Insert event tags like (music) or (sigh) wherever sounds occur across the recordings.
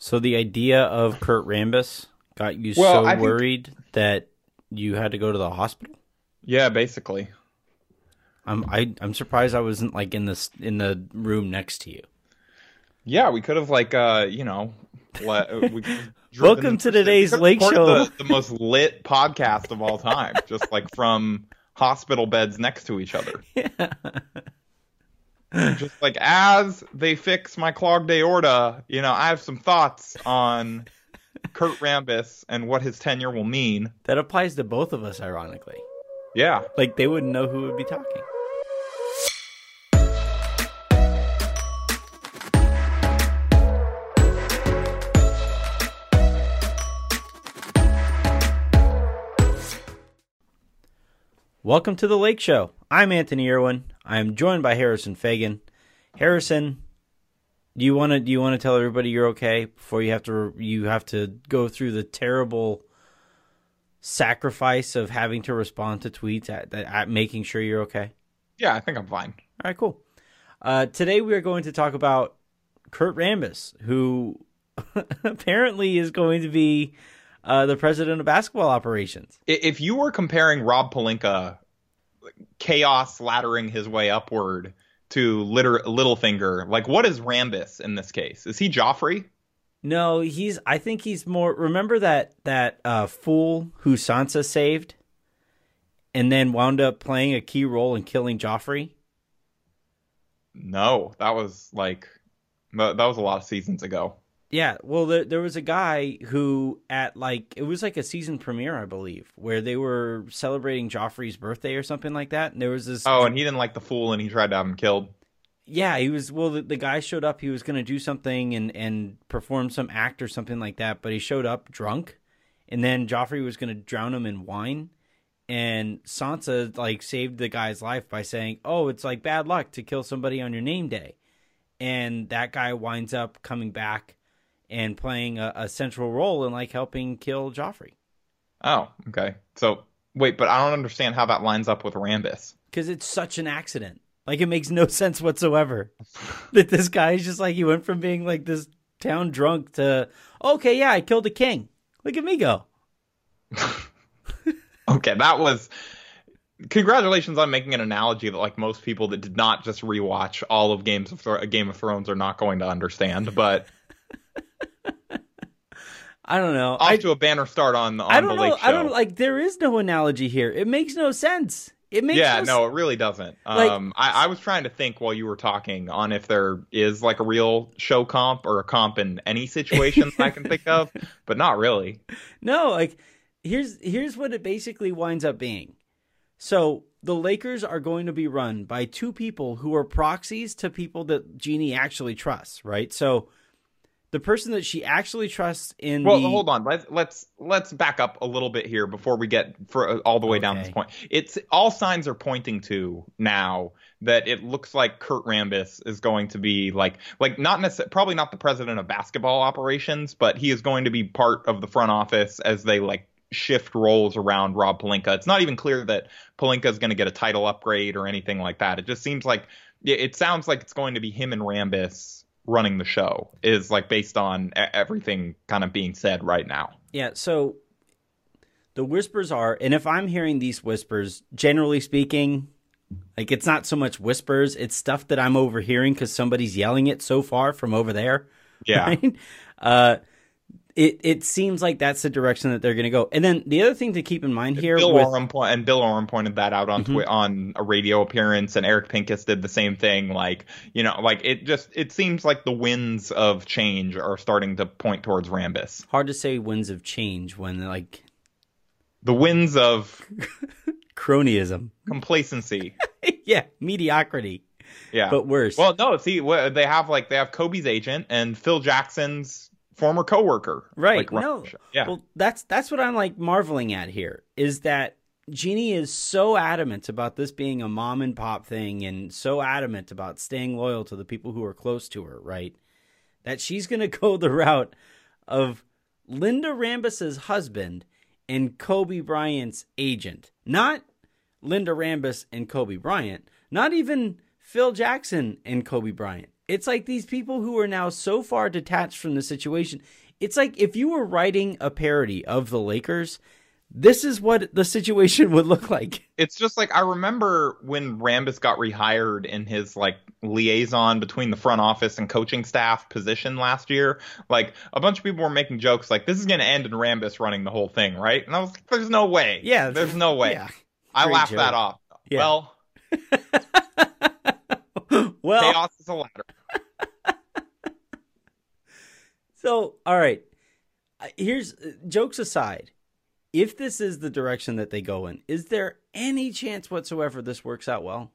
So the idea of Kurt Rambis got you Well, so I think- worried that you had to go to the hospital. Yeah, basically. I'm I, I'm surprised I wasn't like in this in the room next to you. Yeah, we could have like uh, you know, let, we Welcome to today's Lake Show. The, the most lit podcast of all time, just like from hospital beds next to each other. (laughs) Just like as they fix my clogged aorta, you know, I have some thoughts on Kurt Rambis and what his tenure will mean. That applies to both of us, ironically. Yeah. Like they wouldn't know who would be talking. Welcome to the Lake Show. I'm Anthony Irwin. I am joined by Harrison Faigen. Harrison, do you want to do you want to tell everybody you're okay before you have to you have to go through the terrible sacrifice of having to respond to tweets at, at making sure you're okay? Yeah, I think I'm fine. All right, cool. Uh, today we are going to talk about Kurt Rambis, who (laughs) apparently is going to be uh, the president of basketball operations. If you were comparing Rob Pelinka chaos laddering his way upward to Litter, Littlefinger, like what is Rambis in this case? Is he Joffrey? No, he's. I think he's more. Remember that that uh, fool who Sansa saved, and then wound up playing a key role in killing Joffrey. No, that was like that was a lot of seasons ago. Yeah, well, there, there was a guy who at like it was like a season premiere, I believe, where they were celebrating Joffrey's birthday or something like that. And there was this. Oh, and he didn't like the fool, and he tried to have him killed. yeah, he was. Well, the, the guy showed up. He was going to do something and and perform some act or something like that. But he showed up drunk, and then Joffrey was going to drown him in wine. And Sansa like saved the guy's life by saying, "Oh, it's like bad luck to kill somebody on your name day," and that guy winds up coming back and playing a, a central role in like helping kill Joffrey Oh, okay. So wait, but I don't understand how that lines up with Rambis. because it's such an accident. Like it makes no (laughs) sense whatsoever (laughs) that this guy is just like he went from being like this town drunk to okay, yeah, I killed a king. Look at me go. (laughs) Okay, that was. Congratulations on making an analogy that like most people that did not just rewatch all of Games of Thro- Game of Thrones are not going to understand. But I don't know. off I, to a banner start on on I don't the know. Show. I don't like. There is no analogy here. It makes no sense. It makes yeah, no, no, it really doesn't. Like- um, I, I was trying to think while you were talking on if there is like a real show comp or a comp in any situation I can think of, (laughs) but not really. No, like here's here's what it basically winds up being. So the Lakers are going to be run by two people who are proxies to people that Jeanie actually trusts, right? So the person that she actually trusts in Well, the hold on. Let's let's let's back up a little bit here before we get for uh, all the way down this point. It's all signs are pointing to now that it looks like Kurt Rambis is going to be like like not necessarily probably not the president of basketball operations, but he is going to be part of the front office as they like shift roles around Rob Pelinka. It's not even clear that Pelinka is going to get a title upgrade or anything like that. It just seems like it sounds like it's going to be him and Rambis running the show is like based on everything kind of being said right now. Yeah, so the whispers are, and if I'm hearing these whispers, generally speaking, like it's not so much whispers, it's stuff that I'm overhearing because somebody's yelling it so far from over there. Yeah. (laughs) Right? Uh, it it seems like that's the direction that they're going to go. And then the other thing to keep in mind here, Bill with, Oram po- and Bill Oram pointed that out on Mhm. Twi- on a radio appearance, and Eric Pincus did the same thing. Like you know, like it just it seems like the winds of change are starting to point towards Rambis. hard to say winds of change when like The winds of (laughs) cronyism, complacency. (laughs) yeah, mediocrity, Yeah. but worse. well, no, see, they have like they have Kobe's agent and Phil Jackson's former coworker. Right. Like, no. Yeah. Well, that's that's what I'm like marveling at here is that Jeanie is so adamant about this being a mom and pop thing and so adamant about staying loyal to the people who are close to her, right? That she's going (laughs) to go the route of Linda Rambis's husband and Kobe Bryant's agent. Not Linda Rambis and Kobe Bryant, not even Phil Jackson and Kobe Bryant. It's like these people who are now so far detached from the situation. It's like if you were writing a parody of the Lakers, this is what the situation (laughs) would look like. It's just like I remember when Rambis got rehired in his like liaison between the front office and coaching staff position last year. Like a bunch of people were making jokes like this is going to end in Rambis running the whole thing, right? And I was like, there's no way. Yeah, there's no way. Yeah. I Great laughed joke. that off. Yeah. Well, (laughs) well, chaos is a ladder. So, all right. Uh, Here's jokes aside. If this is the direction that they go in, is there any chance whatsoever this works out well?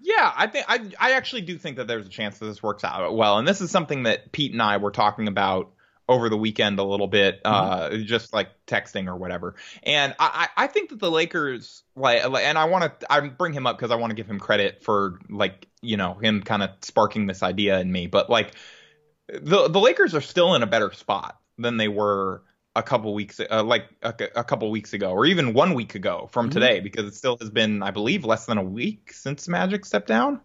Yeah, I think I I actually do think that there's a chance that this works out well, and this is something that Pete and I were talking about over the weekend a little bit, uh, just like texting or whatever. And I I think that the Lakers like, like and I want to I bring him up because I want to give him credit for like you know him kind of sparking this idea in me, but like the the Lakers are still in a better spot than they were a couple weeks uh, like a, a couple weeks ago or even one week ago from Mhm. today because it still has been I believe less than a week since Magic stepped down.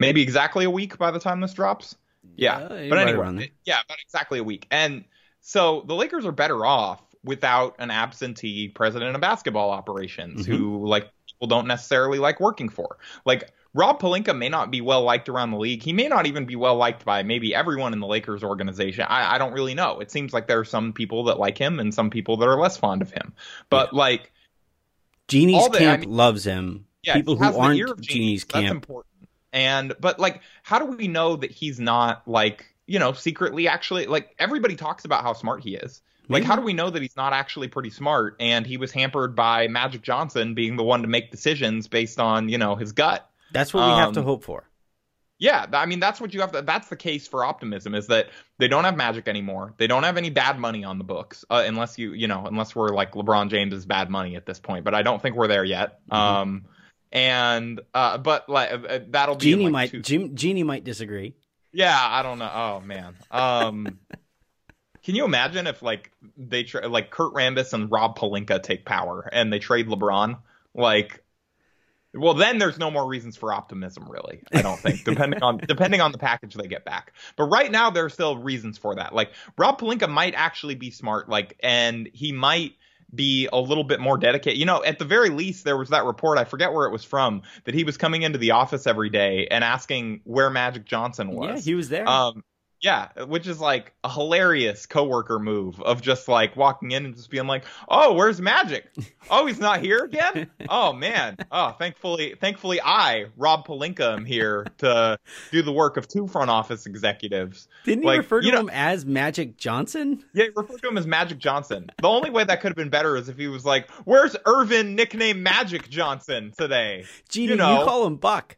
Maybe exactly a week by the time this drops. Yeah. But right anyway, yeah, about exactly a week. And so the Lakers are better off without an absentee president of basketball operations Mhm. who like people don't necessarily like working for. Like Rob Pelinka may not be well liked around the league. He may not even be well liked by maybe everyone in the Lakers organization. I, I don't really know. It seems like there are some people that like him and some people that are less fond of him. But like Jeanie's the- I camp mean- loves him. yeah, People who aren't of Jeanie's That's camp. important. And but like, how do we know that he's not like you know secretly actually like everybody talks about how smart he is. Like, how do we know that he's not actually pretty smart? And he was hampered by Magic Johnson being the one to make decisions based on you know his gut. That's what we have to Um, hope for. Yeah, I mean that's what you have. To, that's the case for optimism is that they don't have Magic anymore. They don't have any bad money on the books, uh, unless you you know unless we're like LeBron James's bad money at this point. But I don't think we're there yet. Mhm. Um, and uh, but like uh, that'll be Jeanie like, might two- Jim, Jeanie might disagree. yeah, I don't know. Oh man. Um, (laughs) can you imagine if like they tra- like Kurt Rambis and Rob Pelinka take power and they trade LeBron? Like, well, then there's no more reasons for optimism, really. I don't think, depending on depending on the package they get back. But right now, there are still reasons for that. Like Rob Pelinka might actually be smart, like, and he might be a little bit more dedicated. You know, at the very least, there was that report, I forget where it was from, that he was coming into the office every day and asking where Magic Johnson was. Yeah, he was there. Um, yeah, which is like a hilarious coworker move of just like walking in and just being like, "Oh, where's Magic? Oh, he's not here again. Oh man. Oh, thankfully, thankfully, I Rob Pelinka am here to do the work of two front office executives. Didn't he refer to you know- him as Magic Johnson? Yeah, refer to him as Magic Johnson. The only way that could have been better is if he was like, "Where's Earvin, nickname Magic Johnson, today?" You know. call him Buck.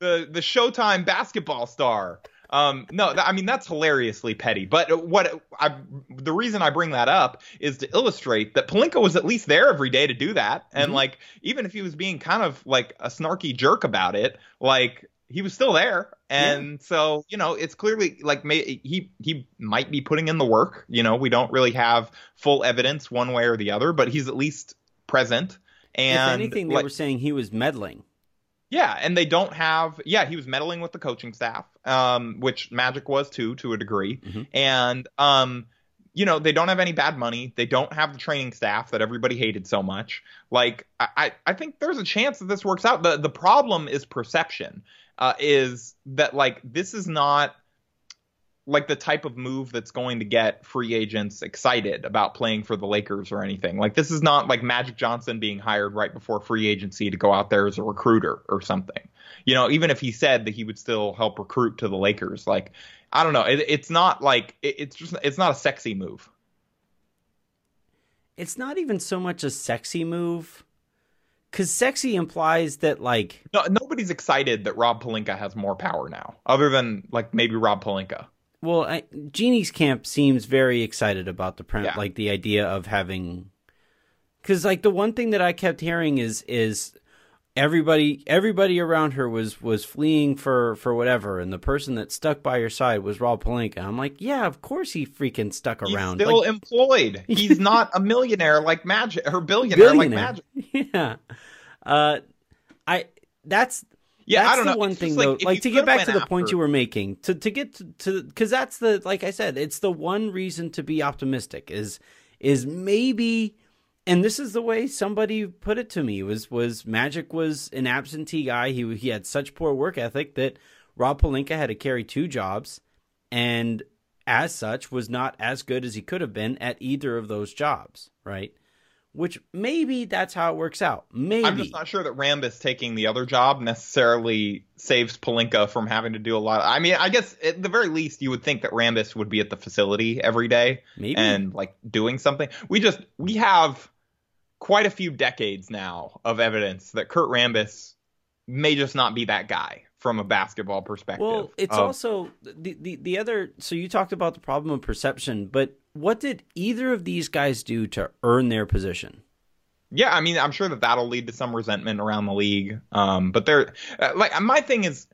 the the Showtime basketball star. Um, no, th- I mean that's hilariously petty. But what I the reason I bring that up is to illustrate that Pelinka was at least there every day to do that, and Mhm. like even if he was being kind of like a snarky jerk about it, like he was still there. And so you know it's clearly like may, he he might be putting in the work. You know we don't really have full evidence one way or the other, but he's at least present. And if anything, they like- were saying he was meddling. Yeah, and they don't have. Yeah, he was meddling with the coaching staff, um, which Magic was too, to a degree. Mhm. And um, you know, they don't have any bad money. They don't have the training staff that everybody hated so much. Like, I, I I think there's a chance that this works out. the The problem is perception. Uh, is that like this is not like the type of move that's going to get free agents excited about playing for the Lakers or anything. Like this is not like Magic Johnson being hired right before free agency to go out there as a recruiter or something. You know, even if he said that he would still help recruit to the Lakers, like I don't know, it, it's not like it, it's just it's not a sexy move. It's not even so much a sexy move. Because sexy implies that, like, No, nobody's excited that Rob Pelinka has more power now, other than like maybe Rob Pelinka. Well, I, Jeanie's camp seems very excited about the print, Yeah. like the idea of having. Because, like, the one thing that I kept hearing is is everybody everybody around her was was fleeing for for whatever, and the person that stuck by her side was Rob Pelinka. I'm like, yeah, of course he freaking stuck He's around. still Like, employed. (laughs) He's not a millionaire like Magic or billionaire, like. Magic. (laughs) yeah. Uh, I that's Yeah, that's I don't the know. one thing just though. like, Like to get back to the point you were making, to to get to because that's the like I said, it's the one reason to be optimistic is is maybe, and this is the way somebody put it to me was was Magic was an absentee guy. He he had such poor work ethic that Rob Pelinka had to carry two jobs, and as such was not as good as he could have been at either of those jobs, right? Which maybe that's how it works out. Maybe I'm just not sure that Rambis taking the other job necessarily saves Pelinka from having to do a lot. Of, I mean, I guess at the very least, you would think that Rambis would be at the facility every day maybe and like doing something. We just we have quite a few decades now of evidence that Kurt Rambis may just not be that guy from a basketball perspective. Well, it's of- also the, the the other. So you talked about the problem of perception, but what did either of these guys do to earn their position? Yeah, I mean, I'm sure that that'll lead to some resentment around the league. Um, but there, uh, like, my thing is,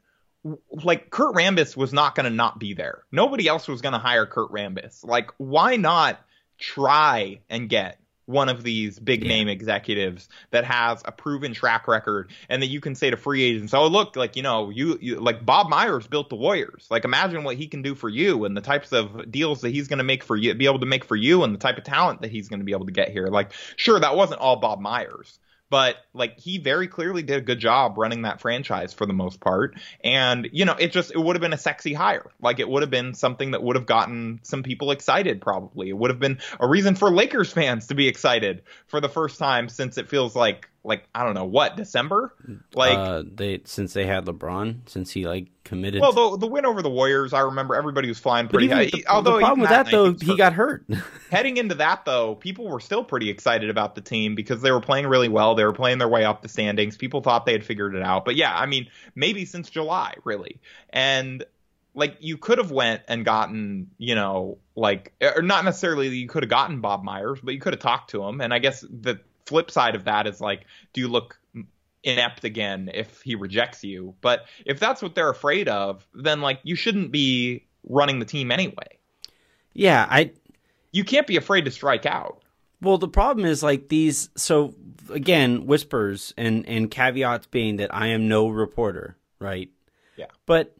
like, Kurt Rambis was not going to not be there. Nobody else was going to hire Kurt Rambis. Like, why not try and get one of these big name executives that has a proven track record and that you can say to free agents, oh, look, like, you know, you, you like Bob Myers built the Warriors. Like, imagine what he can do for you and the types of deals that he's going to make for you, be able to make for you and the type of talent that he's going to be able to get here. Like, sure, that wasn't all Bob Myers. But like he very clearly did a good job running that franchise for the most part, and you know it just it would have been a sexy hire. Like it would have been something that would have gotten some people excited. Probably it would have been a reason for Lakers fans to be excited for the first time since it feels like like I don't know what December. Like uh, they since they had LeBron, since he like committed. well the the win over the Warriors, I remember everybody was flying pretty high. the, Although the problem with that though, he hurt. got hurt. (laughs) Heading into that though, people were still pretty excited about the team because they were playing really well. They were playing their way up the standings. People thought they had figured it out. But yeah, I mean, maybe since July, really. And like you could have went and gotten, you know, like or not necessarily you could have gotten Bob Myers, but you could have talked to him. And I guess the flip side of that is like, do you look inept again if he rejects you? But if that's what they're afraid of, then like you shouldn't be running the team anyway. yeah, I You can't be afraid to strike out. Well, the problem is like these. So again, whispers and and caveats being that I am no reporter, right? Yeah. But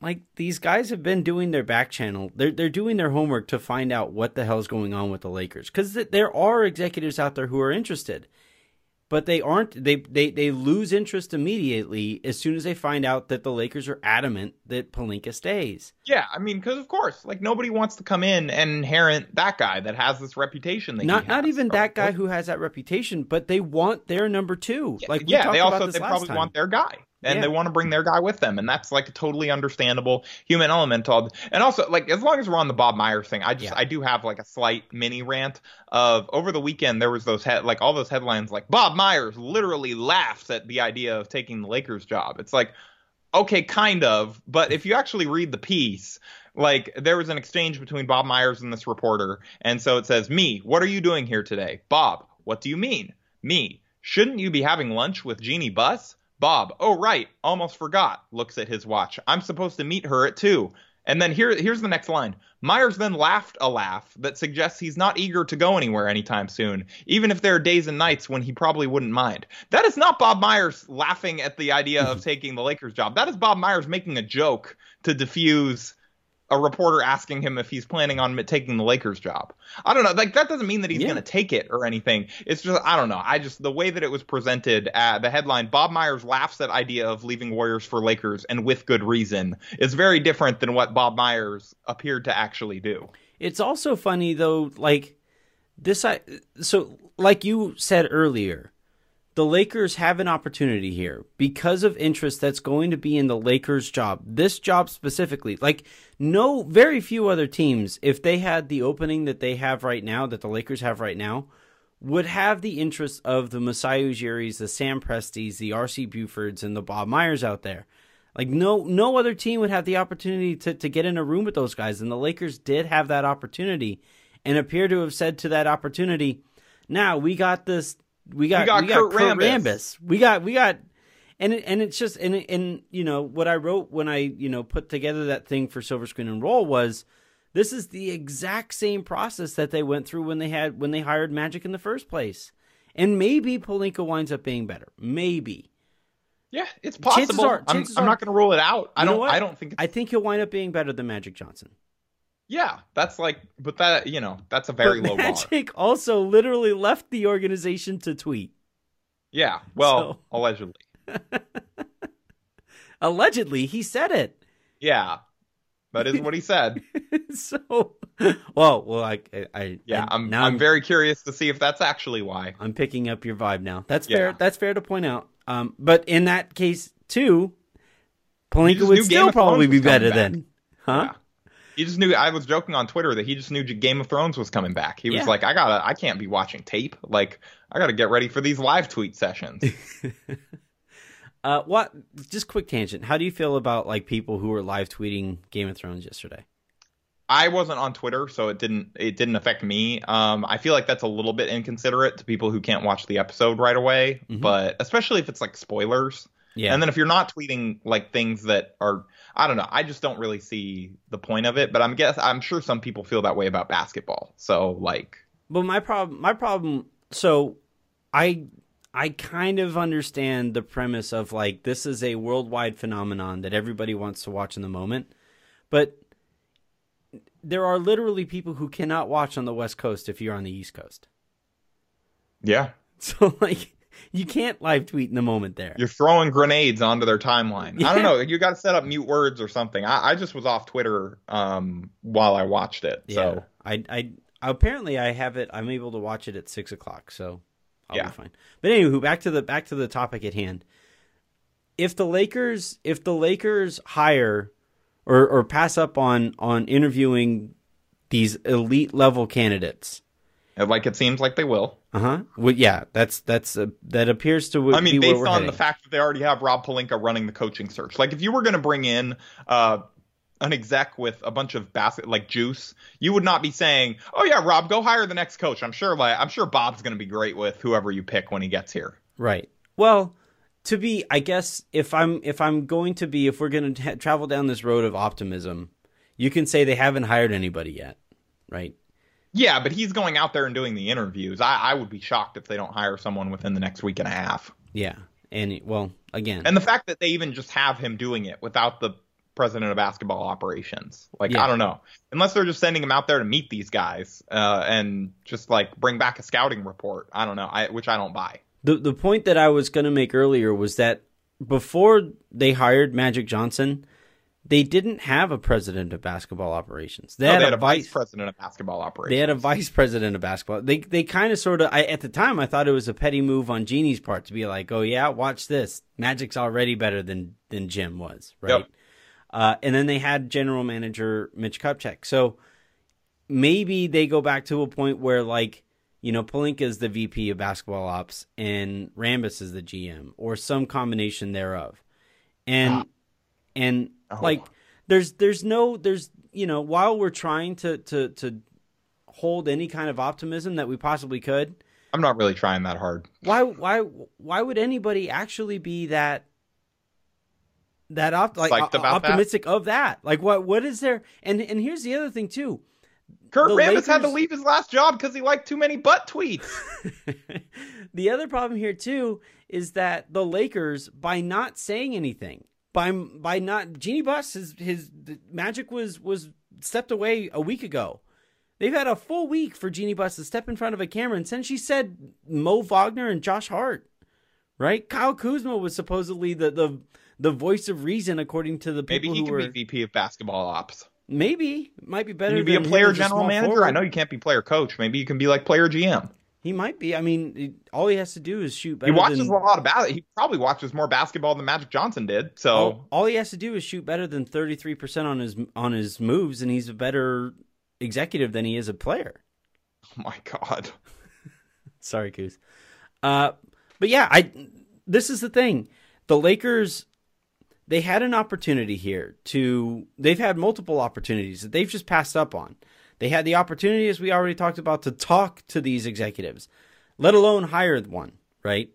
like these guys have been doing their back channel. They're they're doing their homework to find out what the hell's going on with the Lakers because th- there are executives out there who are interested. But they aren't. They, they they lose interest immediately as soon as they find out that the Lakers are adamant that Pelinka stays. Yeah, I mean, because of course, like nobody wants to come in and inherit that guy that has this reputation. That Not not even that guy who has that reputation, but they want their number two. Like we yeah, they also they probably time. want their guy, and Yeah. they want to bring their guy with them, and that's like a totally understandable human element. Of, and also, like as long as we're on the Bob Myers thing, I just Yeah. I do have like a slight mini rant of over the weekend there was those head like all those headlines like Bob Myers literally laughs at the idea of taking the Lakers job. It's like okay, kind of, but if you actually read the piece, like there was an exchange between Bob Myers and this reporter, and so it says, "Me, what are you doing here today?" Bob, what do you mean? Me, shouldn't you be having lunch with Jeanie Buss? Bob, oh right, almost forgot. Looks at his watch. I'm supposed to meet her at two. And then here, here's the next line. Myers then laughed a laugh that suggests he's not eager to go anywhere anytime soon, even if there are days and nights when he probably wouldn't mind. That is not Bob Myers laughing at the idea of (laughs) taking the Lakers job. That is Bob Myers making a joke to diffuse a reporter asking him if he's planning on taking the Lakers job. I don't know. Like that doesn't mean that he's Yeah. going to take it or anything. It's just I don't know. I just the way that it was presented at the headline Bob Myers laughs at idea of leaving Warriors for Lakers and with good reason is very different than what Bob Myers appeared to actually do. It's also funny though, like this. I so like you said earlier, the Lakers have an opportunity here because of interest that's going to be in the Lakers' job. This job specifically, like no, very few other teams, if they had the opening that they have right now, that the Lakers have right now, would have the interest of the Masai Ujiri's, the Sam Prestis, the R.C. Bufords, and the Bob Myers out there. Like no no other team would have the opportunity to, to get in a room with those guys. And the Lakers did have that opportunity and appear to have said to that opportunity, now we got this we got we got we got, Kurt Kurt, Rambis. Rambis. We got we got and it, and it's just and and you know what I wrote when I you know put together that thing for Silver Screen and Roll was this is the exact same process that they went through when they had when they hired Magic in the first place. And maybe Pelinka winds up being better. Maybe. Yeah, it's possible. are- I'm, chances I'm not going to rule it out. I don't. I don't think. It's, I think he'll wind up being better than Magic Johnson. Yeah, that's like, but that you know, that's a very but low bar. Magic also literally left the organization to tweet. Yeah, well, So- (laughs) allegedly. Allegedly, he said it. Yeah, that is what he said. (laughs) so, well, well, I, I, Yeah, I- I'm. now I'm very curious to see if that's actually why. I'm picking up your vibe now. That's Yeah. fair. That's fair to point out. Um, but in that case too, Pelinka would Game still probably be better back. than, huh? Yeah. He just knew. I was joking on Twitter that he just knew Game of Thrones was coming back. He was Yeah. like, I gotta. I can't be watching tape. Like, I gotta get ready for these live tweet sessions. (laughs) Uh, what? Just quick tangent. How do you feel about like people who were live tweeting Game of Thrones yesterday? I wasn't on Twitter, so it didn't it didn't affect me. Um, I feel like that's a little bit inconsiderate to people who can't watch the episode right away, Mhm. but especially if it's like spoilers. Yeah. And then if you're not tweeting like things that are I don't know, I just don't really see the point of it, but I'm guess I'm sure some people feel that way about basketball. So like But my problem, my problem. So, I, I kind of understand the premise of like this is a worldwide phenomenon that everybody wants to watch in the moment, but there are literally people who cannot watch on the West Coast if you're on the East Coast. yeah, (laughs) So like, you can't live tweet in the moment there. you're throwing grenades onto their timeline. I don't know, you got to set up mute words or something. I, I just was off Twitter um while I watched it. yeah, So I, I apparently I have it. I'm able to watch it at six o'clock, so I'll Yeah. be fine. But anywho, back to the back to the topic at hand. If the Lakers, if the Lakers hire or or pass up on on interviewing these elite level candidates, like it seems like they will. uh huh. Well, yeah, that's that's uh, that appears to I mean, based on heading. the fact that they already have Rob Pelinka running the coaching search. Like, if you were going to bring in uh, an exec with a bunch of basket like juice, you would not be saying, "Oh yeah, Rob, go hire the next coach." I'm sure, like, I'm sure Bob's going to be great with whoever you pick when he gets here. Right. Well, to be, I guess if I'm if I'm going to be if we're going to travel down this road of optimism, you can say they haven't hired anybody yet, right? Yeah, but he's going out there and doing the interviews. I, I would be shocked if they don't hire someone within the next week and a half. Yeah. And well, again, And the fact that they even just have him doing it without the president of basketball operations, like Yeah. I don't know, unless they're just sending him out there to meet these guys uh, and just like bring back a scouting report. I don't know, I, which I don't buy. the the point that I was going to make earlier was that before they hired Magic Johnson, they didn't have a president of basketball operations. They, No, had, they had a vice vice president of basketball operations. They had a vice president of basketball. They they kind of sort of I, at the time I thought it was a petty move on Jeanie's part to be like, oh yeah, watch this. Magic's already better than than Jim was, right? Yep. Uh, and then they had general manager Mitch Kupchak. So maybe they go back to a point where like you know Pelinka is the VP of basketball ops and Rambis is the GM or some combination thereof, and Ah. and Oh. like there's there's no there's you know while we're trying to to to hold any kind of optimism that we possibly could I'm not really trying that hard. why why why would anybody actually be that that op- like Psyched o- about that? optimistic of that like what what is there and and here's the other thing too Kurt Rambis had to leave his last job because he liked too many butt tweets. (laughs) the other problem here too is that the Lakers, by not saying anything, by by not Jeanie Buss, his his the magic was was stepped away a week ago. They've had a full week for Jeanie Buss to step in front of a camera, and since she said Mo Wagner and Josh Hart, right? Kyle Kuzma was supposedly the the the voice of reason according to the Maybe he who can were. be VP of basketball ops. maybe might be better. You be a player general manager? forward. I know you can't be player coach. Maybe you can be like player GM. He might be. I mean, all he has to do is shoot He watches than, a lot of it. He probably watches more basketball than Magic Johnson did. So all, all he has to do is shoot better than 33% on his on his moves and he's a better executive than he is a player. oh my god. (laughs) Sorry, Coos. Uh but yeah, I this is the thing. The Lakers they had an opportunity here to they've had multiple opportunities that they've just passed up on. They had the opportunity as we already talked about to talk to these executives, let alone hire one, right?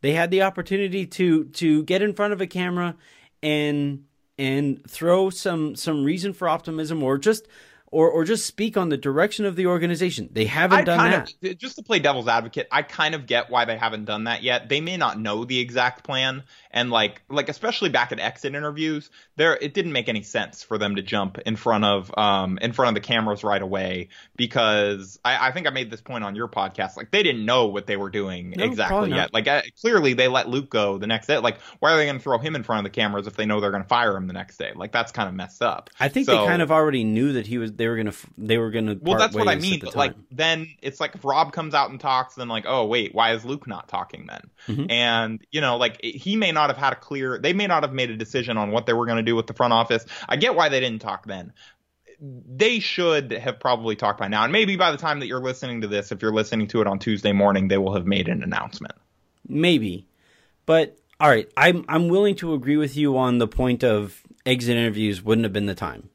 They had the opportunity to to get in front of a camera and and throw some some reason for optimism or just or or just speak on the direction of the organization. They haven't I done kind that. Of, just to play devil's advocate, I kind of get why they haven't done that yet. They may not know the exact plan, and like like especially back at exit interviews, there it didn't make any sense for them to jump in front of um in front of the cameras right away because I, I think I made this point on your podcast. Like they didn't know what they were doing No, exactly yet. Like uh, clearly they let Luke go the next day. Like why are they going to throw him in front of the cameras if they know they're going to fire him the next day? Like that's kind of messed up. I think So- they kind of already knew that he was. They were gonna. They were gonna. Well, that's what I mean. the But like, then it's like if Rob comes out and talks, then like, oh wait, why is Luke not talking then? Mhm. And you know, like it- he may not have had a clear. They may not have made a decision on what they were going to do with the front office. I get why they didn't talk then. They should have probably talked by now, and maybe by the time that you're listening to this, if you're listening to it on Tuesday morning, they will have made an announcement. maybe, but all right. I'm I'm willing to agree with you on the point of exit interviews wouldn't have been the time.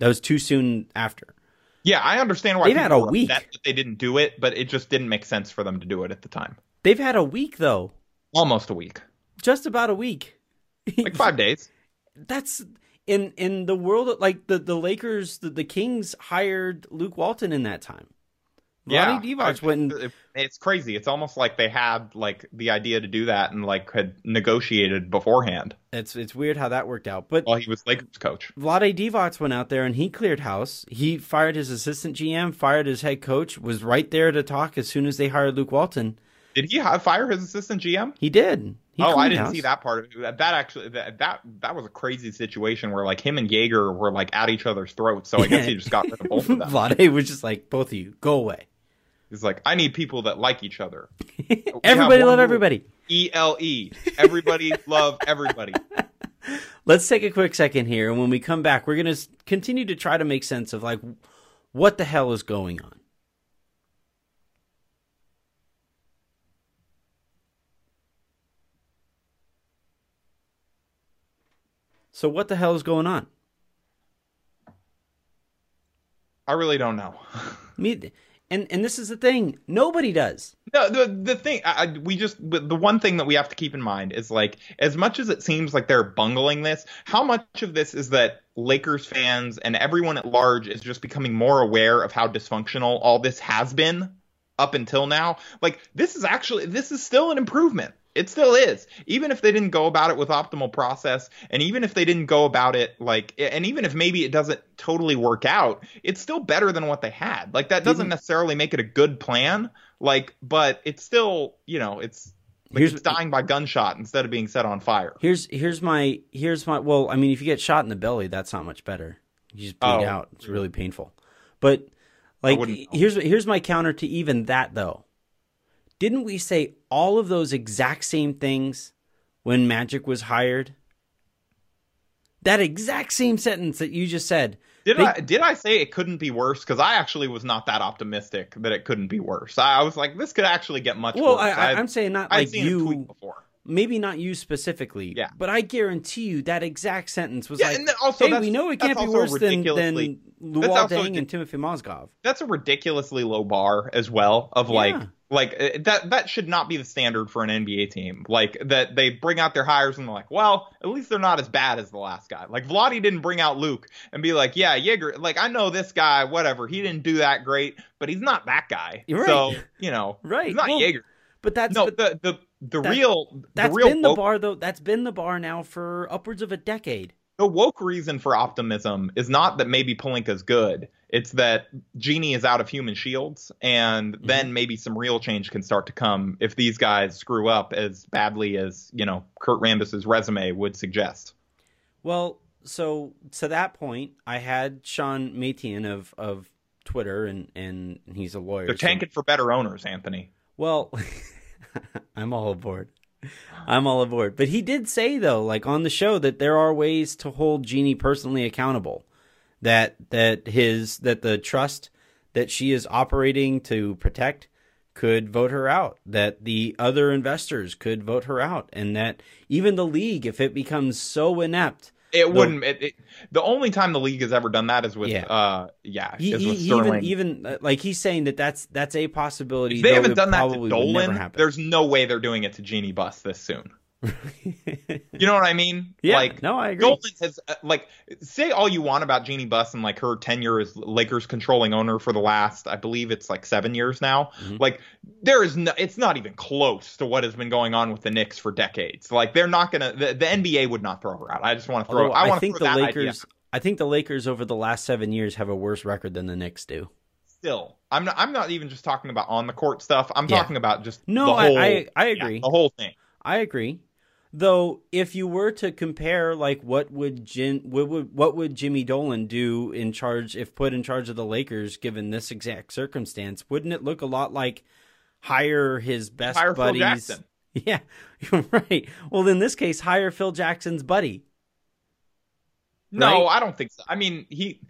That was too soon after. yeah, I understand why They've had a week. that they didn't do it, but it just didn't make sense for them to do it at the time. They've had a week though, Almost a week, just about a week. (laughs) like five days. That's in in the world like the the Lakers, the, the Kings hired Luke Walton in that time. Yeah, Vlade Divac I- went and It's crazy. It's almost like they had like the idea to do that and like had negotiated beforehand it's it's weird how that worked out. But while he was Lakers coach. Vlade Divac went out there and he cleared house. He fired his assistant GM, fired his head coach, was right there to talk as soon as they hired Luke Walton. Did he fire his assistant GM? He did. He oh, I didn't house. see that part of it. That, that actually that, that that was a crazy situation where like him and Joerger were like at each other's throats. So I guess he (laughs) just got rid of both of them. Vlade was just like, both of you, go away. He's like, I need people that like each other. (laughs) everybody love everybody. E L E. Everybody (laughs) love everybody. Let's take a quick second here, and when we come back, we're going to continue to try to make sense of like what the hell is going on. So what the hell is going on? I really don't know. Me, and and this is the thing, nobody does. No, the the thing I, we just the one thing that we have to keep in mind is like as much as it seems like they're bungling this, how much of this is that Lakers fans and everyone at large is just becoming more aware of how dysfunctional all this has been up until now? Like this is actually this is still an improvement. It still is. Even if they didn't go about it with optimal process and even if they didn't go about it like and even if maybe it doesn't totally work out, it's still better than what they had. Like that doesn't necessarily make it a good plan, like but it's still, you know, it's like Here's- it's dying by gunshot instead of being set on fire. Here's here's my here's my well, I mean, if you get shot in the belly, that's not much better. You just bleed Oh. out. It's really painful. But like here's here's my counter to even that though. Didn't we say all of those exact same things when Magic was hired? That exact same sentence that you just said. Did They- I did I say it couldn't be worse? Because I actually was not that optimistic that it couldn't be worse. I, I was like, this could actually get much Well, worse. I, I, I'm saying not I'd like seen a tweet you, before. maybe not you specifically. Yeah. But I guarantee you that exact sentence was Yeah, like, and also "Hey, we know it can't be worse than than Luol Deng and Timofey Mozgov." That's a ridiculously low bar as well. Of Yeah. like uh, that that should not be the standard for an NBA team. Like that they bring out their hires and they're like, well, at least they're not as bad as the last guy. Like Vlade didn't bring out Luke and be like, yeah, Joerger. Like I know this guy, whatever. He didn't do that great, but he's not that guy. You're So you know, (laughs) Right. He's not Well, Joerger. But that's No, but the the the that- real the that's real been the bar though. That's been the bar now for upwards of a decade. The woke reason for optimism is not that maybe Pelinka's good. It's that Jeanie is out of human shields, and Mm-hmm. then maybe some real change can start to come if these guys screw up as badly as you know Kurt Rambis's resume would suggest. Well, so to that point, I had Sean Matian of of Twitter, and and he's a lawyer. They're so- tanking for better owners, Anthony. Well, (laughs) I'm all aboard. I'm all aboard. But he did say though, like on the show, that there are ways to hold Jeanie personally accountable. That that his that the trust that she is operating to protect could vote her out. That the other investors could vote her out, and that even the league, if it becomes so inept, It wouldn't. It, it, the only time the league has ever done that is with, Yeah. uh, yeah, he, is he, with Sterling. even even uh, like he's saying that that's that's a possibility. if they haven't done that to probably will never Dolan, there's no way they're doing it to Jeanie Buss this soon. (laughs) you know what I mean? Yeah, Like no, I agree. Dolan has uh, like say all you want about Jeanie Buss and like her tenure as Lakers controlling owner for the last, I believe it's like seven years now. Mhm. Like there is no, it's not even close to what has been going on with the Knicks for decades. Like they're not gonna, the, the NBA would not throw her out. I just want to throw. Although I I, want to think throw the Lakers, idea I think the Lakers over the last seven years have a worse record than the Knicks do. still. I'm not. I'm not even just talking about on the court stuff. I'm Yeah. talking about just No, the whole, I, I I yeah, agree. the whole thing. I agree. Though, if you were to compare, like, what would Jim, what would what would Jimmy Dolan do in charge if put in charge of the Lakers, given this exact circumstance? Wouldn't it look a lot like hire his best Hire Phil buddies? Jackson. (laughs) Yeah, you're (laughs) right. Well, in this case, hire Phil Jackson's buddy. No, Right? I don't think so. I mean, he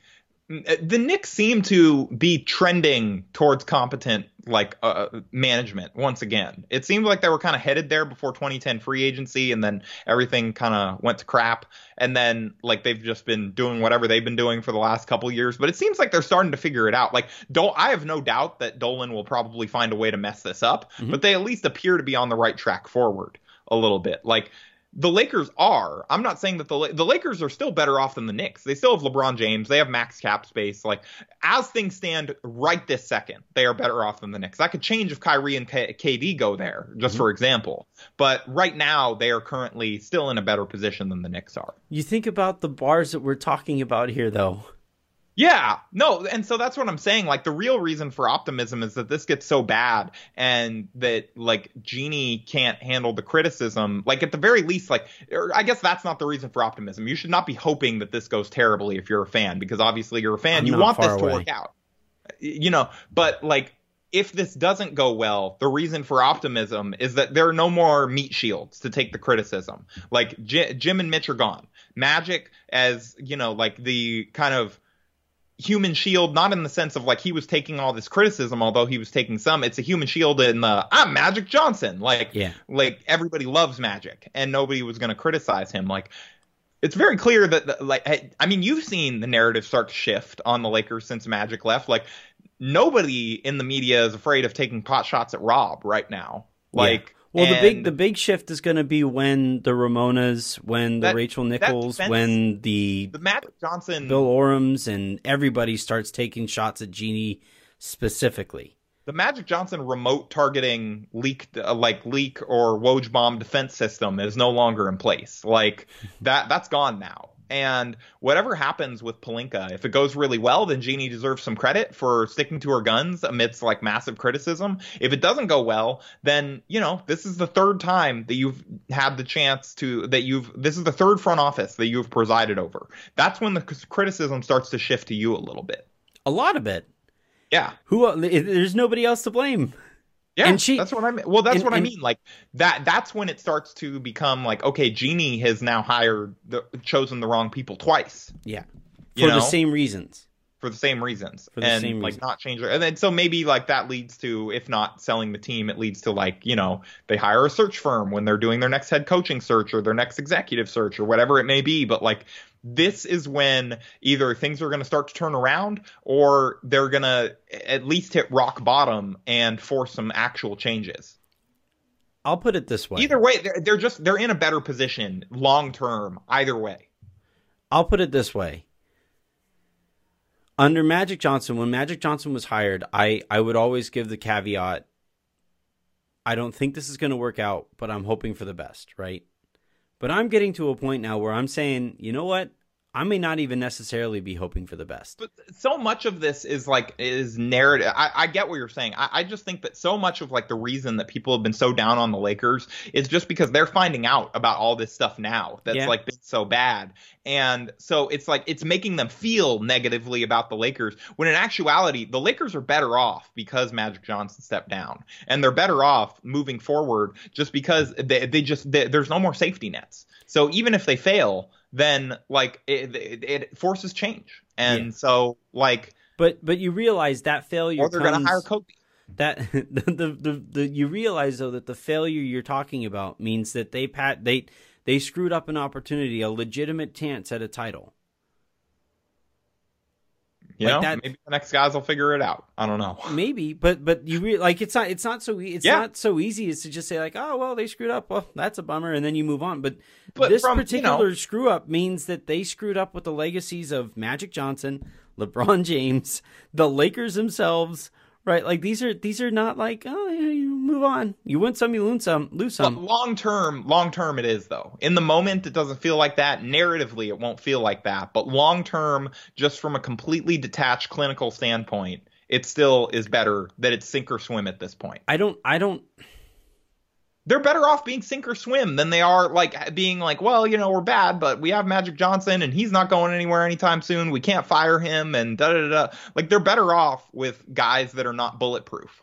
the Knicks seem to be trending towards competent like uh, management once again. It seemed like they were kind of headed there before 2010 free agency and then everything kind of went to crap and then like they've just been doing whatever they've been doing for the last couple years, but it seems like they're starting to figure it out. Like Dol- I have no doubt that Dolan will probably find a way to mess this up, Mhm. but they at least appear to be on the right track forward a little bit. Like the Lakers are. I'm not saying that the the Lakers are still better off than the Knicks. They still have LeBron James. They have max cap space. Like as things stand right this second, they are better off than the Knicks. That could change if Kyrie and K- KD go there, just mm-hmm. for example. But right now, they are currently still in a better position than the Knicks are. You think about the bars that we're talking about here, though. Yeah, no, and so that's what I'm saying. Like the real reason for optimism is that this gets so bad, and that like Jeanie can't handle the criticism. Like at the very least, like or I guess that's not the reason for optimism. You should not be hoping that this goes terribly if you're a fan, because obviously you're a fan. I'm you want this far to work out, you know. But like if this doesn't go well, the reason for optimism is that there are no more meat shields to take the criticism. Like J- Jim and Mitch are gone. Magic, as you know, like the kind of human shield, not in the sense of like he was taking all this criticism, although he was taking some. It's a human shield in the I'm Magic Johnson. Like, Yeah. like everybody loves Magic, and nobody was going to criticize him. Like, it's very clear that the- like I- I mean you've seen the narrative start to shift on the Lakers since Magic left. Like nobody in the media is afraid of taking pot shots at Rob right now. Like Well, the big the big shift is going to be when the Ramonas, when the That- Rachel Nichols, defense- when the the Magic Johnson Bill Orams and everybody starts taking shots at Jeanie specifically. the Magic Johnson remote targeting leak uh, like leak or Woj bomb defense system is no longer in place. Like that that's gone now. And whatever happens with Pelinka, if it goes really well, then Jeanie deserves some credit for sticking to her guns amidst like massive criticism. If it doesn't go well, then you know this is the third time that you've had the chance to that you've this is the third front office that you've presided over. That's when the criticism starts to shift to you a little bit. A lot of it. Yeah. Who? Uh, there's nobody else to blame. Yeah, And she- that's what I mean. Well, that's and- what I and- mean. Like that. That's when it starts to become like, okay, Jeanie has now hired the chosen the wrong people twice Yeah. For You the same reasons. for the same reasons, For the and same like reason. not change. And then so maybe like that leads to, if not selling the team, it leads to like you know they hire a search firm when they're doing their next head coaching search or their next executive search or whatever it may be. But like this is when either things are going to start to turn around or they're going to at least hit rock bottom and force some actual changes. I'll put it this way. Either way, they're, they're just they're in a better position long term. Either way, I'll put it this way. Under Magic Johnson, when Magic Johnson was hired, I, I would always give the caveat I don't think this is going to work out, but I'm hoping for the best, right? But I'm getting to a point now where I'm saying, you know what? I may not even necessarily be hoping for the best. but so much of this is like is narrative. I, I get what you're saying. I, I just think that so much of like the reason that people have been so down on the Lakers is just because they're finding out about all this stuff now that's Yeah. like been so bad, and so it's like it's making them feel negatively about the Lakers. When in actuality, the Lakers are better off because Magic Johnson stepped down, and they're better off moving forward just because they, they just they, there's no more safety nets. So even if they fail, then like it, it, it forces change, and Yeah. so like But but you realize that failure or they're gonna hire Kobe. that (laughs) the, the the the you realize though that the failure you're talking about means that they pat they they screwed up an opportunity, a legitimate chance at a title. You Like know, that- maybe the next guys will figure it out. I don't know. Maybe, but but you re- like it's not it's not so e- it's Yeah. not so easy as to just say like oh well they screwed up well that's a bummer and then you move on. But, But this from, you particular know- screw up means that they screwed up with the legacies of Magic Johnson, LeBron (laughs) James, the Lakers themselves. Right, like these are these are not like oh yeah, you move on. You win some, you lose some, lose But some. long term, long term, it is though. In the moment, it doesn't feel like that. Narratively, it won't feel like that. But long term, just from a completely detached clinical standpoint, it still is better that it's sink or swim at this point. I don't I don't They're better off being sink or swim than they are like being like, well, you know, we're bad, but we have Magic Johnson and he's not going anywhere anytime soon. We can't fire him and da da da. Like they're better off with guys that are not bulletproof,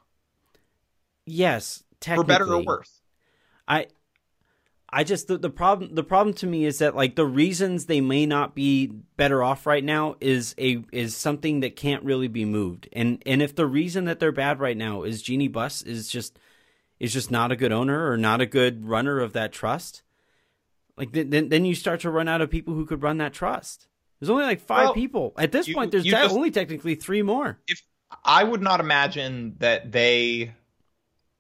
yes for better or worse. I I just the, the problem the problem to me is that like the reasons they may not be better off right now is a is something that can't really be moved. And and if the reason that they're bad right now is Jeanie Buss is just is just not a good owner or not a good runner of that trust, like then then you start to run out of people who could run that trust. There's only like five Well, people at this you- point. There's te- just- only technically three more. if I would not imagine that they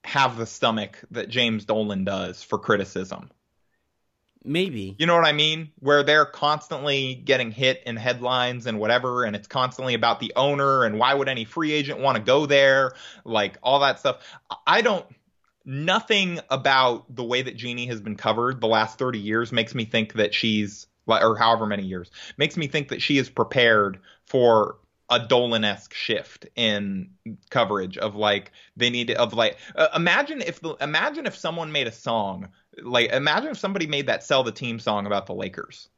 have the stomach that James Dolan does for criticism. Maybe You know what I mean? Where they're constantly getting hit in headlines and whatever, and it's constantly about the owner and why would any free agent want to go there, like all that stuff. I don't. Nothing about the way that Jeanie has been covered the last 30 years makes me think that she's, or however many years, makes me think that she is prepared for a Dolan-esque shift in coverage of like they need of like uh, imagine if the imagine if someone made a song like imagine if somebody made that sell the team song about the Lakers.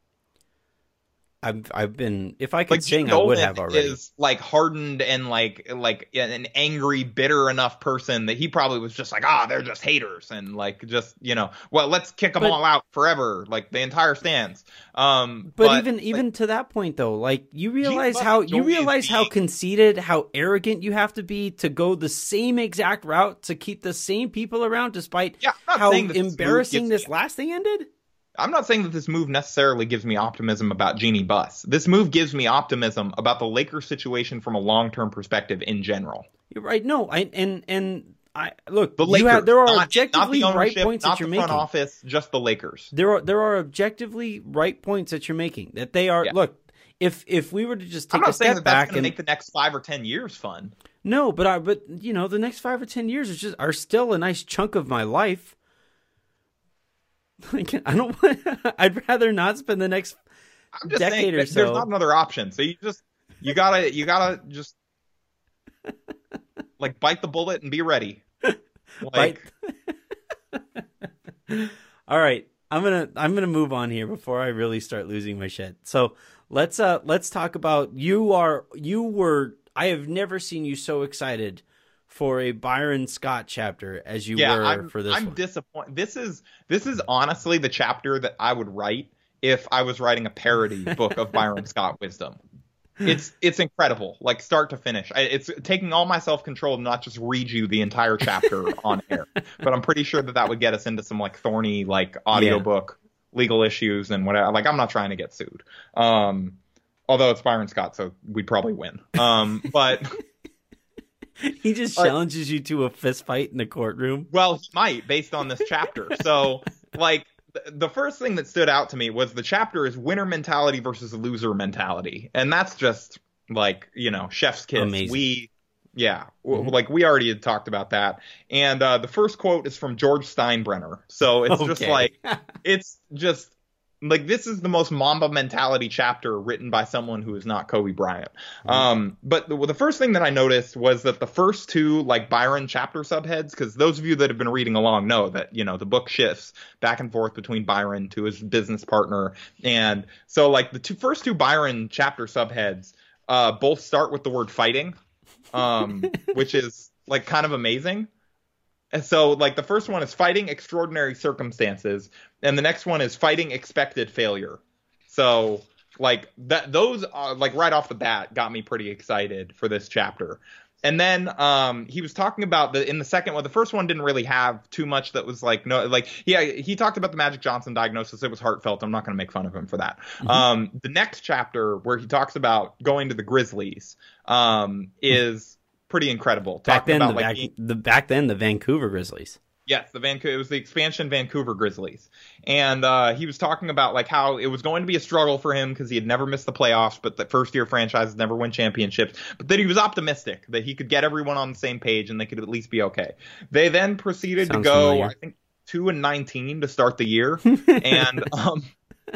I've I've been if I could Like sing Jim I would have already. is like hardened and like like an angry, bitter enough person that he probably was just like, ah, they're just haters and like just you know, well, let's kick them But- all out forever, like the entire stands. Um, But, even like, even to that point though, like you realize how you realize how conceited, how arrogant you have to be to go the same exact route to keep the same people around despite yeah, how embarrassing this last thing ended. I'm not saying that this move necessarily gives me optimism about Jeanie Buss. This move gives me optimism about the Lakers situation from a long-term perspective in general. You're right. No, I and and I look, The you Lakers, have, there are not, not objectively the right points not that you're the front making. office, just the Lakers. There are there are objectively right points that you're making. That they are Yeah. look, if if we were to just I'm take a saying step that that's back and make the next five or ten years fun. No, but I but you know the next five or ten years is just are still a nice chunk of my life. (laughs) Like I don't. Want, (laughs) I'd rather not spend the next. I'm just Decade saying or so. there's not another option. So you just you gotta you gotta just like bite the bullet and be ready. (laughs) Like All right, I'm gonna I'm gonna move on here before I really start losing my shit. So let's uh let's talk about you are you were I have never seen you so excited for a Byron Scott chapter as you yeah, were I'm, for this I'm one. disappointed. This is this is honestly the chapter that I would write if I was writing a parody (laughs) book of Byron Scott wisdom. It's it's incredible, like start to finish. I, it's taking all my self control to not just read you the entire chapter (laughs) on air, but I'm pretty sure that that would get us into some like thorny like audiobook legal issues and whatever. Like I'm not trying to get sued. Um, although it's Byron Scott, so we'd probably win. Um, but (laughs) he just challenges you to a fist fight in the courtroom. Well, he might based on this chapter. So, (laughs) like, th- the first thing that stood out to me was the chapter is winner mentality versus loser mentality, and that's just like you know chef's kiss. Amazing. We, yeah, Mhm. like we already had talked about that. And uh, the first quote is from George Steinbrenner, so it's just like (laughs) it's just like this is the most Mamba mentality chapter written by someone who is not Kobe Bryant. Um, but the, the first thing that I noticed was that the first two like Byron chapter subheads, because those of you that have been reading along know that you know the book shifts back and forth between Byron to his business partner, and so like the two first two Byron chapter subheads uh, both start with the word fighting, um, (laughs) which is like kind of amazing. And so, like, the first one is fighting extraordinary circumstances, and the next one is fighting expected failure. So, like, that those are like right off the bat got me pretty excited for this chapter. and then um, he was talking about the in the second one. The first one didn't really have too much that was like no like yeah he talked about the Magic Johnson diagnosis. It was heartfelt. I'm not going to make fun of him for that. Mm-hmm. Um, the next chapter where he talks about going to the Grizzlies um, is pretty incredible. Back then, about, the, like, back, being- the back then the Vancouver Grizzlies. Yes, the Vancouver. It was the expansion Vancouver Grizzlies, and uh, he was talking about like how it was going to be a struggle for him because he had never missed the playoffs, but the first year franchises never win championships. But that he was optimistic that he could get everyone on the same page and they could at least be okay. They then proceeded Sounds to go, familiar. I think, two and nineteen to start the year, (laughs) and um,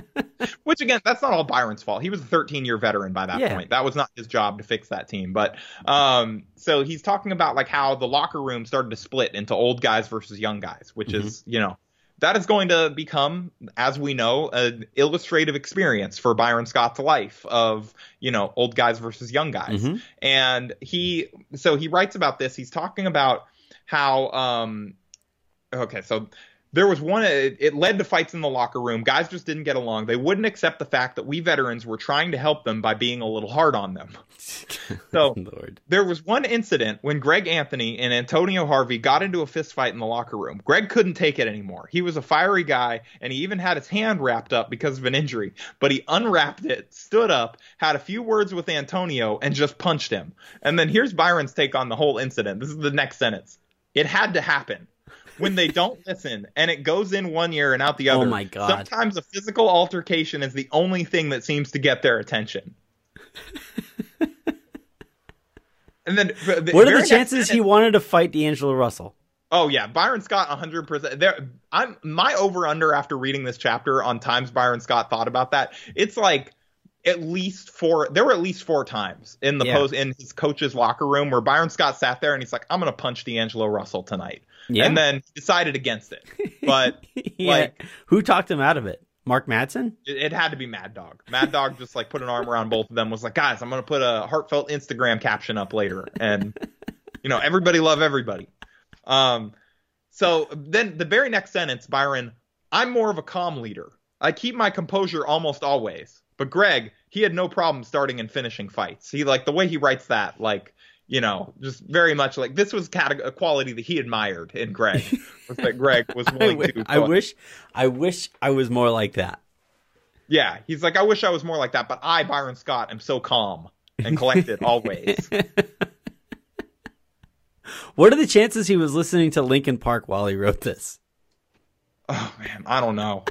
(laughs) which again, that's not all Byron's fault. He was a 13 year veteran by that Yeah. point. That was not his job to fix that team. But um, so he's talking about like how the locker room started to split into old guys versus young guys, which is you know that is going to become, as we know, an illustrative experience for Byron Scott's life of you know old guys versus young guys. Mhm. And he so he writes about this. He's talking about how um okay so there was one it, it led to fights in the locker room guys just didn't get along they wouldn't accept the fact that we veterans were trying to help them by being a little hard on them (laughs) So- Lord. there was one incident when Greg Anthony and Antonio Harvey got into a fist fight in the locker room. Greg couldn't take it anymore. He was a fiery guy and he even had his hand wrapped up because of an injury. But he unwrapped it, stood up, had a few words with Antonio, and just punched him. And then here's Byron's take on the whole incident. This is the next sentence. It had to happen. When they don't (laughs) listen and it goes in one ear and out the other. Oh other. my God. Sometimes a physical altercation is the only thing that seems to get their attention. (laughs) And then the What are the chances he wanted to fight D'Angelo Russell? Oh yeah, Byron Scott 100%. There I'm my over under after reading this chapter on times Byron Scott thought about that. It's like at least four there were at least four times in the Yeah. post in his coach's locker room where Byron Scott sat there and he's like I'm going to punch D'Angelo Russell tonight. Yeah. And then decided against it. But (laughs) Yeah. like- who talked him out of it? Mark Madsen? it, it had to be Mad Dog. Mad Dog just like put an arm around both of them was like, "Guys, I'm going to put a heartfelt Instagram caption up later." And (laughs) you know, everybody love everybody. Um, so then the very next sentence, Byron, I'm more of a calm leader. I keep my composure almost always. But Greg, he had no problem starting and finishing fights. He like the way he writes that, like you know, just very much like this was a quality that he admired in Greg. was that Greg was (laughs) willing wi- to. I wish I wish I was more like that. Yeah, he's like, I wish I was more like that, but I, Byron Scott, am so calm and collected always. (laughs) What are the chances he was listening to Linkin Park while he wrote this? Oh man, I don't know.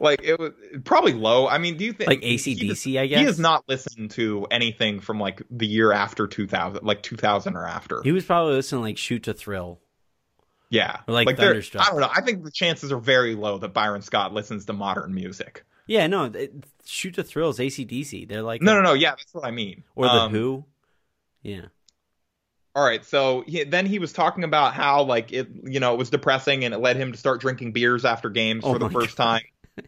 Like it was probably low. I mean, do you think Like he I guess? He has not listened to anything from like the year after 2000, like 2000 or after. He was probably listening like Shoot to Thrill. yeah, or, like, they're- Thunderstruck. I don't know. I think the chances are very low that Byron Scott listens to modern music. Yeah, no, it, Shoot to Thrill is ACDC. They're like No, no, no. Yeah, that's what I mean. or the Um, Who. Yeah. All right, so he, then he was talking about how like it, you know, it was depressing and it led him to start drinking beers after games Oh for the first time.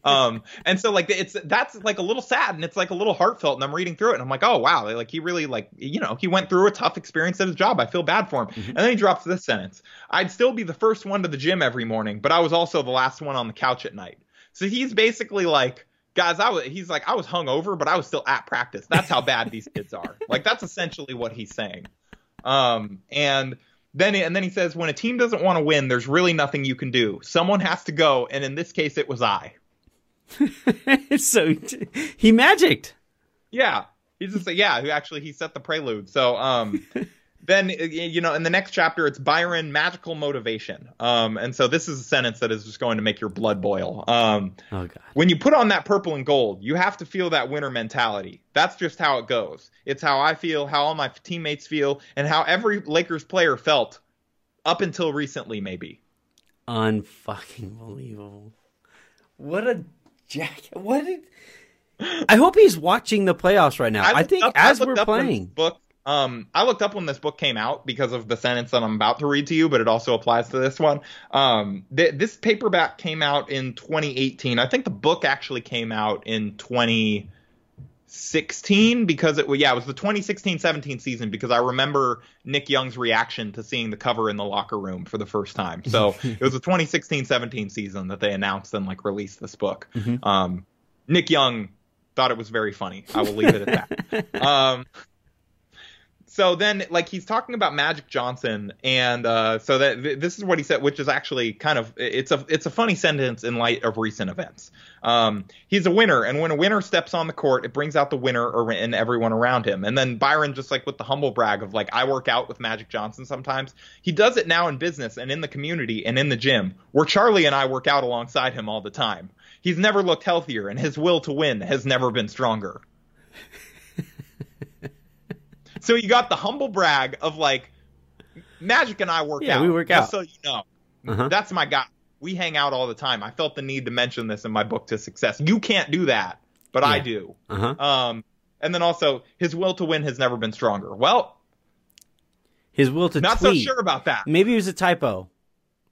Um, and so like it's that's like a little sad and it's like a little heartfelt. And I'm reading through it and I'm like, oh wow, like he really like you know he went through a tough experience at his job. I feel bad for him. Mhm. And then he drops this sentence: I'd still be the first one to the gym every morning, but I was also the last one on the couch at night. So he's basically like. Guys, I was. He's like, I was hungover, but I was still at practice. That's how bad these (laughs) kids are. Like, that's essentially what he's saying. Um, and then and then he says, when a team doesn't want to win, there's really nothing you can do. Someone has to go, and in this case, it was I. (laughs) so he magicked. Yeah, he's just said, yeah. Who actually he set the prelude. So um, (laughs) then you know in the next chapter it's Byron magical motivation. Um, and so this is a sentence that is just going to make your blood boil. Um, Oh god. when you put on that purple and gold, you have to feel that winner mentality. That's just how it goes. It's how I feel, how all my teammates feel, and how every Lakers player felt up until recently, maybe. Unfucking believable. What a jack. (laughs) What did. I hope he's watching the playoffs right now. I, looked think up- as looked we're up playing. book, um, I looked up when this book came out because of the sentence that I'm about to read to you, but it also applies to this one. Um, th- this paperback came out in 2018. I think the book actually came out in 2016 because it, yeah, it was the 2016-17 season because I remember Nick Young's reaction to seeing the cover in the locker room for the first time. So (laughs) it was the 2016-17 season that they announced and like released this book. Mhm. Um, Nick Young thought it was very funny. I will leave it at that. (laughs) um, so then like he's talking about Magic Johnson and uh, so that th- this is what he said which is actually kind of it's a it's a funny sentence in light of recent events. Um, he's a winner and when a winner steps on the court it brings out the winner or, and everyone around him. And then Byron just like with the humble brag of like I work out with Magic Johnson sometimes. He does it now in business and in the community and in the gym where Charlie and I work out alongside him all the time. He's never looked healthier and his will to win has never been stronger. So you got the humble brag of like Magic and I work Yeah, out. we work just out. So you know, Uh-huh. that's my guy. We hang out all the time. I felt the need to mention this in my book to success. You can't do that, but I do. Uh huh. Um, and then also his will to win has never been stronger. Well, His will to not tweet. so sure about that. Maybe it was a typo.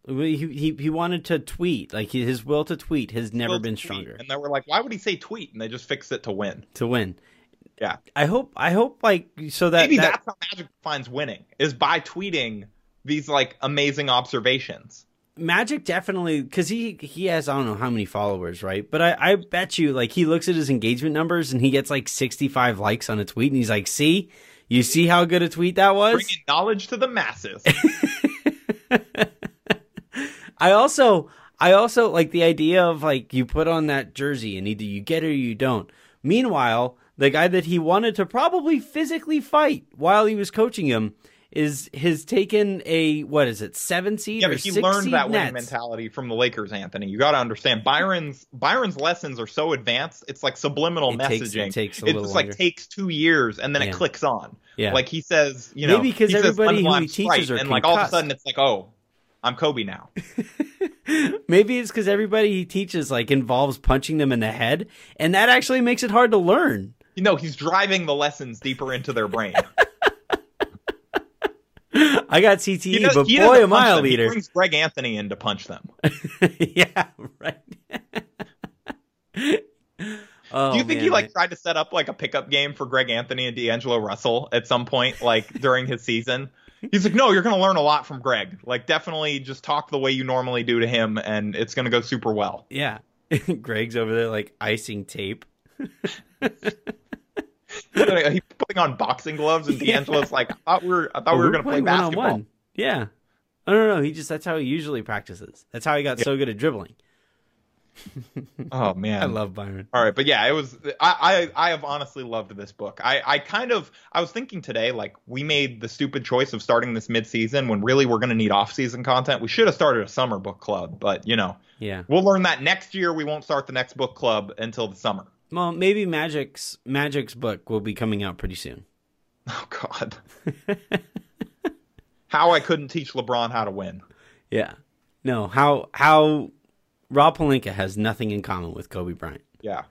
He, he he wanted to tweet. Like his will to tweet has never been stronger And they were like, why would he say tweet? And they just fixed it to win. to win. Yeah. I hope. I hope like so that Maybe that, that's how Magic finds winning is by tweeting these like amazing observations. Magic definitely because he he has I don't know how many followers, right? But I I bet you like he looks at his engagement numbers and he gets like sixty five likes on a tweet and he's like, see, you see how good a tweet that was. Bringing knowledge to the masses. (laughs) I also I also like the idea of like you put on that jersey and either you get it or you don't. Meanwhile, the guy that he wanted to probably physically fight while he was coaching him is has taken a what is it seven seed Yeah, but he learned that winning mentality from the Lakers, Anthony. You got to understand Byron's Byron's lessons are so advanced. It's like subliminal It takes- messaging. it takes a it little just like takes two years, and then Yeah. it clicks on. Yeah. Like he says, you know, Maybe 'cause he says, everybody who he teaches Sprite," are and like all of a sudden it's like, oh, I'm Kobe now. (laughs) Maybe it's because everybody he teaches like involves punching them in the head, and that actually makes it hard to learn. You know, he's driving the lessons deeper into their brain. (laughs) I got CTE, does- but boy, am I a them. He leader. brings Greg Anthony in to punch them. (laughs) yeah, right. oh, (laughs) Do you oh, think man, he like tried to set up like a pickup game for Greg Anthony and D'Angelo Russell at some point, like during his season? He's like, no, you're going to learn a lot from Greg. Like, definitely just talk the way you normally do to him, and it's going to go super well. Yeah. Greg's over there like icing tape. He's putting on boxing gloves, and (laughs) D'Angelo's like, I thought we were, I thought we were going to play basketball. one-on-one. Yeah. I don't know. He just that's how he usually practices. That's how he got so good at dribbling. (laughs) Oh man, I love Byron. All right, but yeah, it was. I, I I have honestly loved this book. I I kind of I was thinking today, like we made the stupid choice of starting this mid season when really we're going to need off season content. We should have started a summer book club, but you know Yeah. we'll learn that next year. We won't start the next book club until the summer. Well, maybe Magic's Magic's book will be coming out pretty soon. (laughs) Oh God, how I couldn't teach LeBron how to win. Yeah. No, how how Rob Pelinka has nothing in common with Kobe Bryant. Yeah,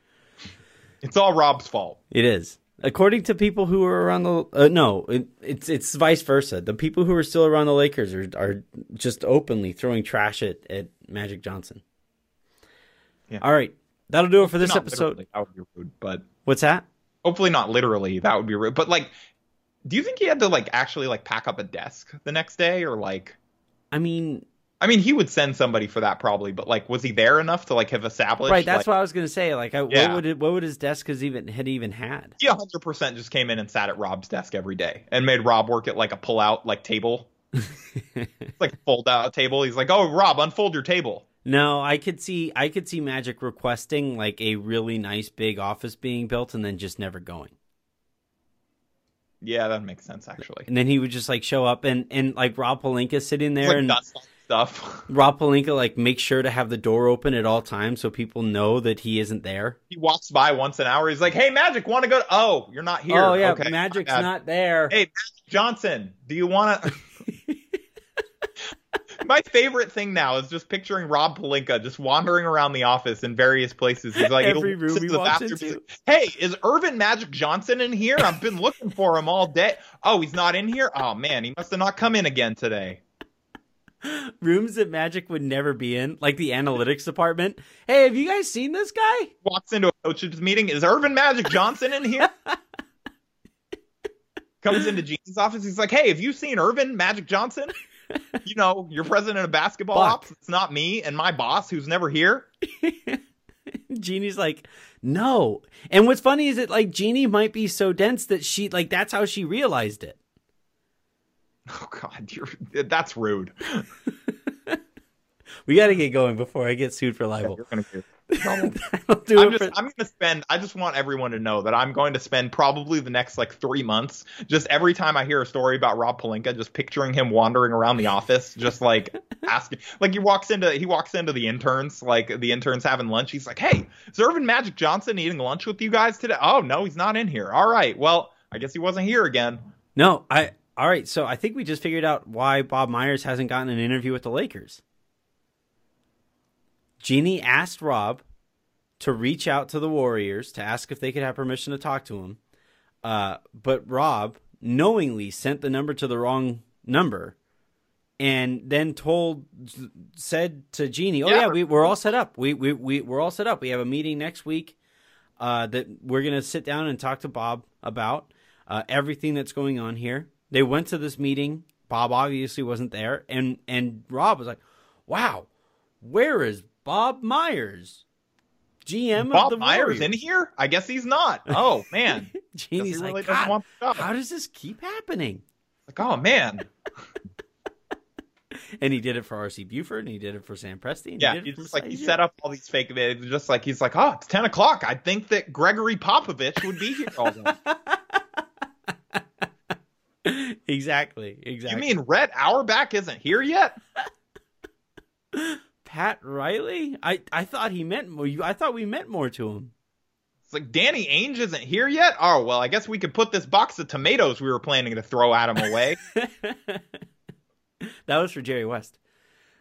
it's all Rob's fault. It is. According to people who are around the uh, no, it, it's it's vice versa. The people who are still around the Lakers are are just openly throwing trash at, at Magic Johnson. Yeah. All right, that'll do it for this Not episode. that would be rude, but What's that? hopefully not literally. That would be rude. But like, do you think he had to like actually like pack up a desk the next day or like? I mean, I mean, he would send somebody for that probably, but like, was he there enough to like have established? right? That's like, what I was gonna say. Like, I, Yeah. what would it, what would his desk has even had even had? he 100 percent just came in and sat at Rob's desk every day and made Rob work at like a pull out like table, it's (laughs) like a fold out table. He's like, "Oh, Rob, unfold your table." No, I could see I could see Magic requesting like a really nice big office being built and then just never going. Yeah, that makes sense actually. And then he would just like show up and and like Rob Pelinka sitting there like and stuff. (laughs) Rob Pelinka like make sure to have the door open at all times so people know that he isn't there. he walks by once an hour. He's like, "Hey, Magic, want to go?" To- oh, you're not here. oh yeah, okay, Magic's not there. Hey, Magic Johnson, do you want to? (laughs) My favorite thing now is just picturing Rob Pelinka just wandering around the office in various places. He's like, Every room he the walks into. Hey, is Earvin Magic Johnson in here? I've been looking for him all day. Oh, he's not in here. Oh man, he must have not come in again today. Rooms that Magic would never be in, like the analytics department. Hey, have you guys seen this guy? Walks into a coach's meeting. Is Earvin Magic Johnson in here? (laughs) Comes into Gene's office. He's like, Hey, have you seen Earvin Magic Johnson? You know, your president of basketball ops. It's not me and my boss who's never here. (laughs) Jeanie's like, no. And what's funny is that like Jeannie might be so dense that she like that's how she realized it. Oh God, you're that's rude. (laughs) We got to get going before I get sued for Yeah, libel. you're gonna (laughs) get- That'll do I'm just for- I'm going to spend I just want everyone to know that I'm going to spend probably the next like 3 months just every time I hear a story about Rob Pelinka just picturing him wandering around the office just like (laughs) asking like he walks into he walks into the interns like the interns having lunch he's like, "Hey, is Earvin Magic Johnson eating lunch with you guys today?" "Oh, no, he's not in here." "All right. Well, I guess he wasn't here again." No, I. All right, so I think we just figured out why Bob Myers hasn't gotten an interview with the Lakers. Jeanie asked Rob to reach out to the Warriors to ask if they could have permission to talk to him. Uh, but Rob knowingly sent the number to the wrong number and then told said to Jeanie, "Oh yeah, Yeah. we, we're all set up. We we we we're all set up. We have a meeting next week uh, that we're gonna sit down and talk to Bob about uh, everything that's going on here." They went to this meeting. Bob obviously wasn't there, and and Rob was like, "Wow, where is Bob Myers, GM Bob of the Myers Warriors?" in here? I guess he's not. Oh, (laughs) man. Jeanie's really like, doesn't "God, want the job." "How does this keep happening?" Like, "Oh, man." (laughs) And he did it for RC Buford, and he did it for Sam Presti. And Yeah, he did it for just like he set up all these fake videos, just like he's like, oh, it's ten o'clock. I think that Gregory Popovich would be here all day. Ujiri. (laughs) exactly, you exactly. mean Red Auerbach isn't here yet? Pat Riley? I I thought he meant more. I thought we meant more to him. It's like Danny Ainge isn't here yet. Oh well, I guess we could put this box of tomatoes we were planning to throw at him away. (laughs) that was for Jerry West.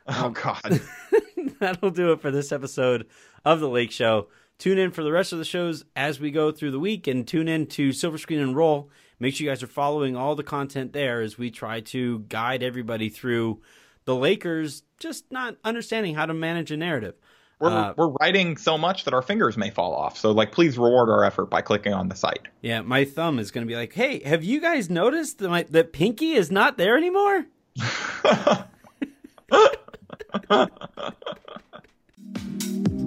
oh um, God, (laughs) That'll do it for this episode of the Lake Show. Tune in for the rest of the shows as we go through the week, and tune in to Silver Screen and Roll. Make sure you guys are following all the content there as we try to guide everybody through the Lakers just not understanding how to manage a narrative. we're Uh, we're writing so much that our fingers may fall off. So like, please reward our effort by clicking on the site. Yeah, my thumb is going to be like, "Hey, have you guys noticed that, my, that Pinky is not there anymore?" (laughs) (laughs)